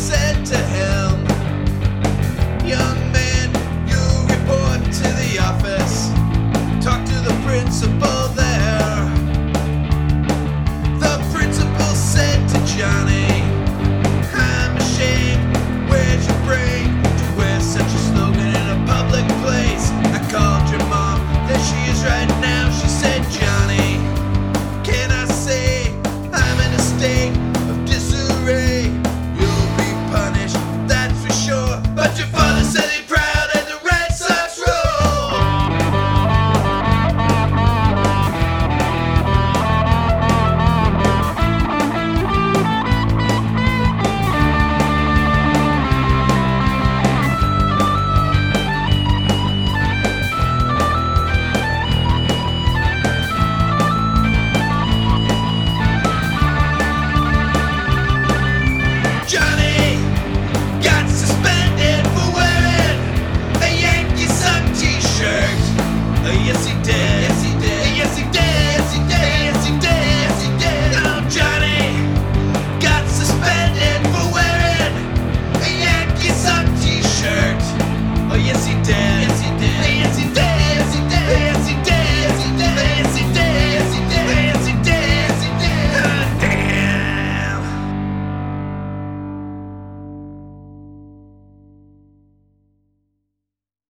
said to him, Young man, you report to the office. Talk to the principal there. The principal said to Johnny, I'm ashamed. Where'd you bring to wear such a slogan in a public place? I called your mom. There she is right now. She said, Johnny, can I say I'm in a state?